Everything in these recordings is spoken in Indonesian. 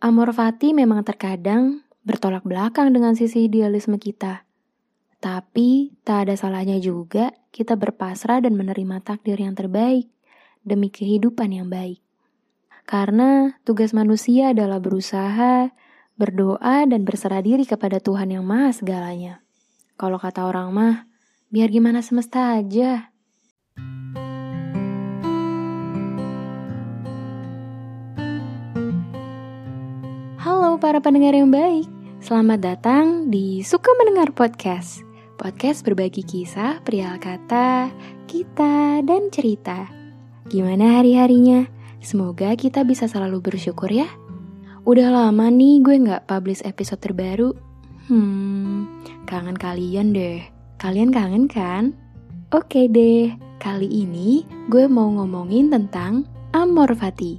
Amor fati memang terkadang bertolak belakang dengan sisi idealisme kita. Tapi tak ada salahnya juga kita berpasrah dan menerima takdir yang terbaik demi kehidupan yang baik. Karena tugas manusia adalah berusaha, berdoa, dan berserah diri kepada Tuhan yang maha segalanya. Kalau kata orang mah, biar gimana semesta aja. Para pendengar yang baik, selamat datang di Suka Mendengar Podcast. Podcast berbagi kisah, perihal kata, kita, dan cerita. Gimana hari-harinya? Semoga kita bisa selalu bersyukur ya. Udah lama nih gue gak publish episode terbaru. Hmm, kangen kalian deh. Kalian kangen kan? Oke deh, kali ini gue mau ngomongin tentang Amor Fati.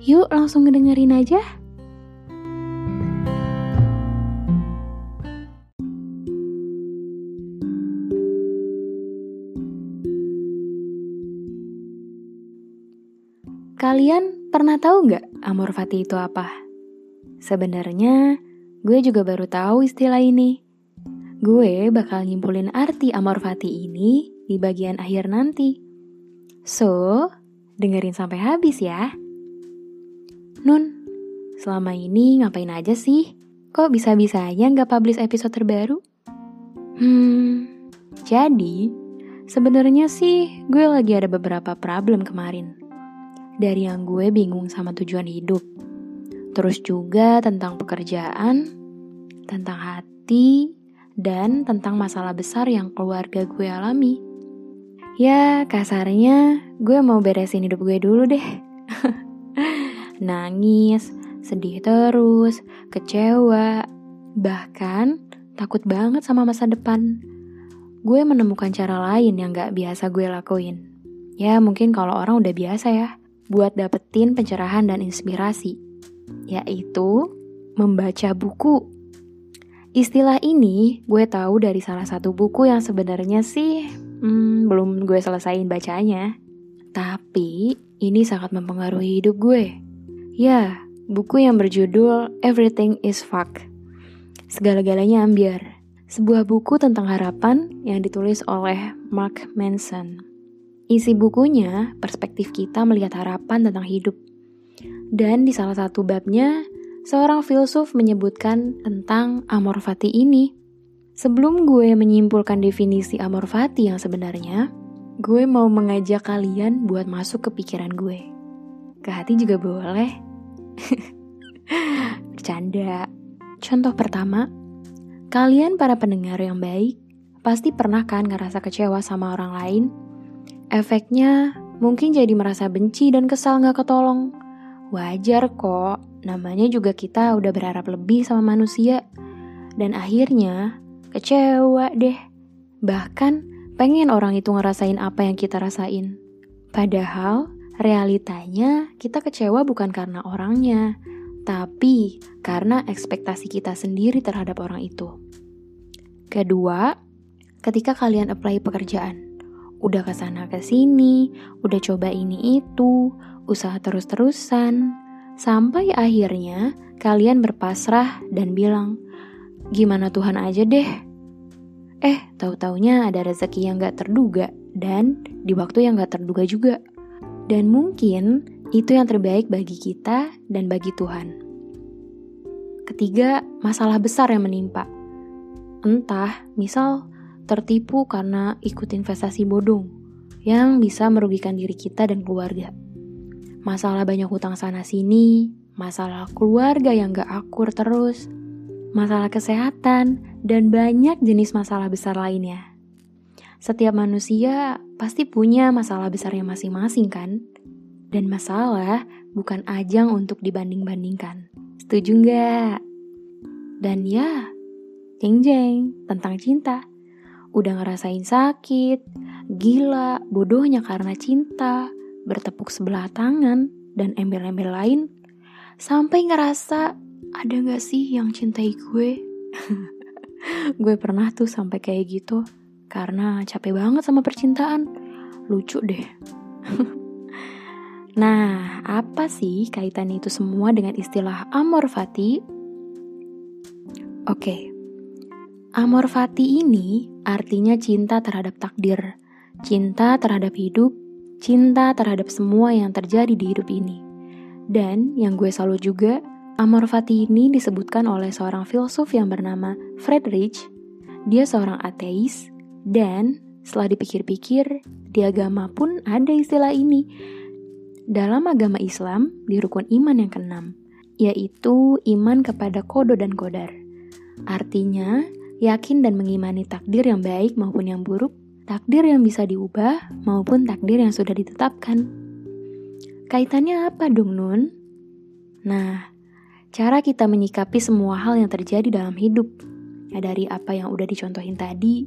Yuk langsung ngedengerin aja. Kalian pernah tahu nggak amor fati itu apa? Sebenarnya, gue juga baru tahu istilah ini. Gue bakal nyimpulin arti amor fati ini di bagian akhir nanti. So, dengerin sampai habis ya. Nun, selama ini ngapain aja sih? Kok bisa-bisanya nggak publish episode terbaru? Hmm, jadi sebenarnya sih gue lagi ada beberapa problem kemarin dari yang gue bingung sama tujuan hidup. Terus juga tentang pekerjaan, tentang hati, dan tentang masalah besar yang keluarga gue alami. Ya, kasarnya gue mau beresin hidup gue dulu deh. Nangis, sedih terus, kecewa, bahkan takut banget sama masa depan. Gue menemukan cara lain yang gak biasa gue lakuin. Ya mungkin kalau orang udah biasa ya buat dapetin pencerahan dan inspirasi, yaitu membaca buku. Istilah ini gue tahu dari salah satu buku yang sebenarnya sih hmm, belum gue selesaiin bacanya. Tapi ini sangat mempengaruhi hidup gue. Ya, buku yang berjudul Everything is Fuck. Segala-galanya ambiar. Sebuah buku tentang harapan yang ditulis oleh Mark Manson. Isi bukunya, perspektif kita melihat harapan tentang hidup. Dan di salah satu babnya, seorang filsuf menyebutkan tentang amor fati ini. Sebelum gue menyimpulkan definisi amor fati yang sebenarnya, gue mau mengajak kalian buat masuk ke pikiran gue. Ke hati juga boleh. Bercanda. Contoh pertama, kalian para pendengar yang baik pasti pernah kan ngerasa kecewa sama orang lain Efeknya mungkin jadi merasa benci dan kesal gak ketolong. Wajar kok, namanya juga kita udah berharap lebih sama manusia. Dan akhirnya kecewa deh. Bahkan pengen orang itu ngerasain apa yang kita rasain. Padahal realitanya kita kecewa bukan karena orangnya, tapi karena ekspektasi kita sendiri terhadap orang itu. Kedua, ketika kalian apply pekerjaan udah ke sana ke sini, udah coba ini itu, usaha terus-terusan, sampai akhirnya kalian berpasrah dan bilang, "Gimana Tuhan aja deh." Eh, tahu-taunya ada rezeki yang gak terduga dan di waktu yang gak terduga juga. Dan mungkin itu yang terbaik bagi kita dan bagi Tuhan. Ketiga, masalah besar yang menimpa. Entah, misal tertipu karena ikut investasi bodong yang bisa merugikan diri kita dan keluarga. Masalah banyak hutang sana-sini, masalah keluarga yang gak akur terus, masalah kesehatan, dan banyak jenis masalah besar lainnya. Setiap manusia pasti punya masalah besarnya masing-masing kan? Dan masalah bukan ajang untuk dibanding-bandingkan. Setuju nggak? Dan ya, jeng-jeng tentang cinta udah ngerasain sakit, gila, bodohnya karena cinta, bertepuk sebelah tangan, dan embel-embel lain, sampai ngerasa ada gak sih yang cintai gue? gue pernah tuh sampai kayak gitu, karena capek banget sama percintaan. Lucu deh. Nah, apa sih kaitannya itu semua dengan istilah amor fati? Oke, amor fati ini artinya cinta terhadap takdir, cinta terhadap hidup, cinta terhadap semua yang terjadi di hidup ini. Dan yang gue salut juga, amor fati ini disebutkan oleh seorang filsuf yang bernama Friedrich. Dia seorang ateis dan setelah dipikir-pikir, di agama pun ada istilah ini. Dalam agama Islam, di rukun iman yang keenam, yaitu iman kepada kodo dan kodar. Artinya, yakin dan mengimani takdir yang baik maupun yang buruk, takdir yang bisa diubah maupun takdir yang sudah ditetapkan. Kaitannya apa dong, Nun? Nah, cara kita menyikapi semua hal yang terjadi dalam hidup. Ya, dari apa yang udah dicontohin tadi,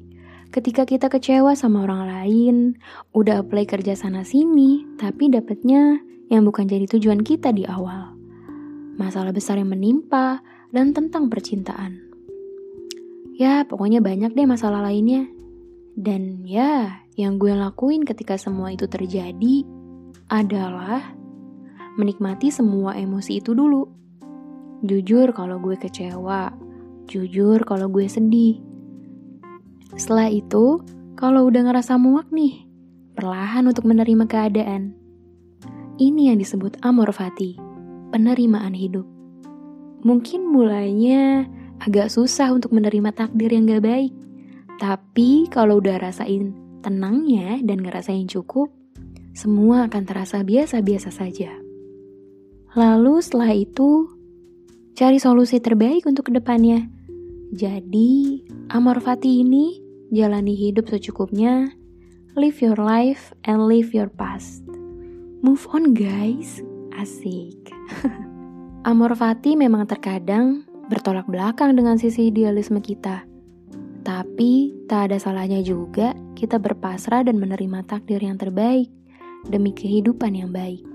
Ketika kita kecewa sama orang lain, udah apply kerja sana sini, tapi dapetnya yang bukan jadi tujuan kita di awal. Masalah besar yang menimpa dan tentang percintaan. Ya, pokoknya banyak deh masalah lainnya. Dan ya, yang gue lakuin ketika semua itu terjadi adalah menikmati semua emosi itu dulu. Jujur kalau gue kecewa, jujur kalau gue sedih, setelah itu, kalau udah ngerasa muak nih, perlahan untuk menerima keadaan. Ini yang disebut amor fati, penerimaan hidup. Mungkin mulainya agak susah untuk menerima takdir yang gak baik. Tapi kalau udah rasain tenangnya dan ngerasain cukup, semua akan terasa biasa-biasa saja. Lalu setelah itu, cari solusi terbaik untuk ke depannya. Jadi, amor fati ini jalani hidup secukupnya, live your life and live your past. Move on guys, asik. Amor Fati memang terkadang bertolak belakang dengan sisi idealisme kita. Tapi tak ada salahnya juga kita berpasrah dan menerima takdir yang terbaik demi kehidupan yang baik.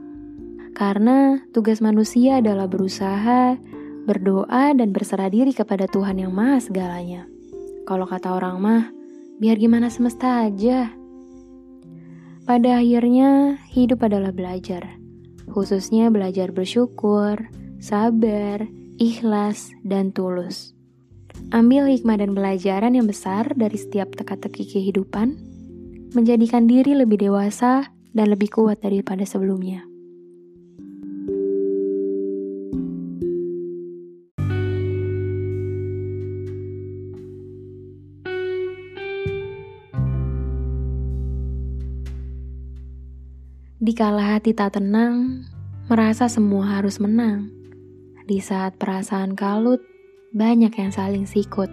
Karena tugas manusia adalah berusaha, berdoa, dan berserah diri kepada Tuhan yang Maha Segalanya. Kalau kata orang mah, biar gimana semesta aja. Pada akhirnya, hidup adalah belajar, khususnya belajar bersyukur, sabar, ikhlas, dan tulus. Ambil hikmah dan pelajaran yang besar dari setiap teka-teki kehidupan, menjadikan diri lebih dewasa dan lebih kuat daripada sebelumnya. Di kala hati tak tenang, merasa semua harus menang. Di saat perasaan kalut, banyak yang saling sikut.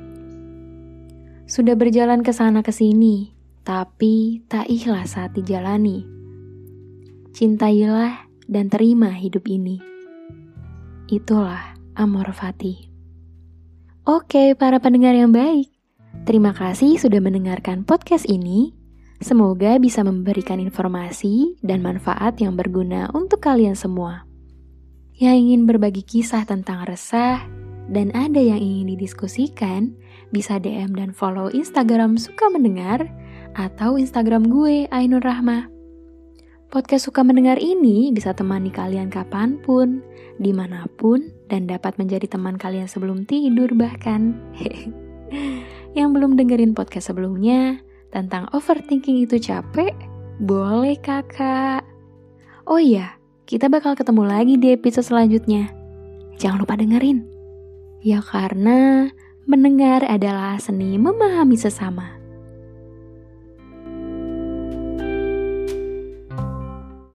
Sudah berjalan ke sana ke sini, tapi tak ikhlas saat dijalani. Cintailah dan terima hidup ini. Itulah Amor Fati. Oke, para pendengar yang baik. Terima kasih sudah mendengarkan podcast ini. Semoga bisa memberikan informasi dan manfaat yang berguna untuk kalian semua. Yang ingin berbagi kisah tentang resah dan ada yang ingin didiskusikan, bisa DM dan follow Instagram Suka Mendengar atau Instagram gue, Ainur Rahma. Podcast Suka Mendengar ini bisa temani kalian kapan pun, di mana pun, dan dapat menjadi teman kalian sebelum tidur bahkan. yang belum dengerin podcast sebelumnya, tentang overthinking itu capek? Boleh kakak. Oh iya, kita bakal ketemu lagi di episode selanjutnya. Jangan lupa dengerin. Ya karena mendengar adalah seni memahami sesama.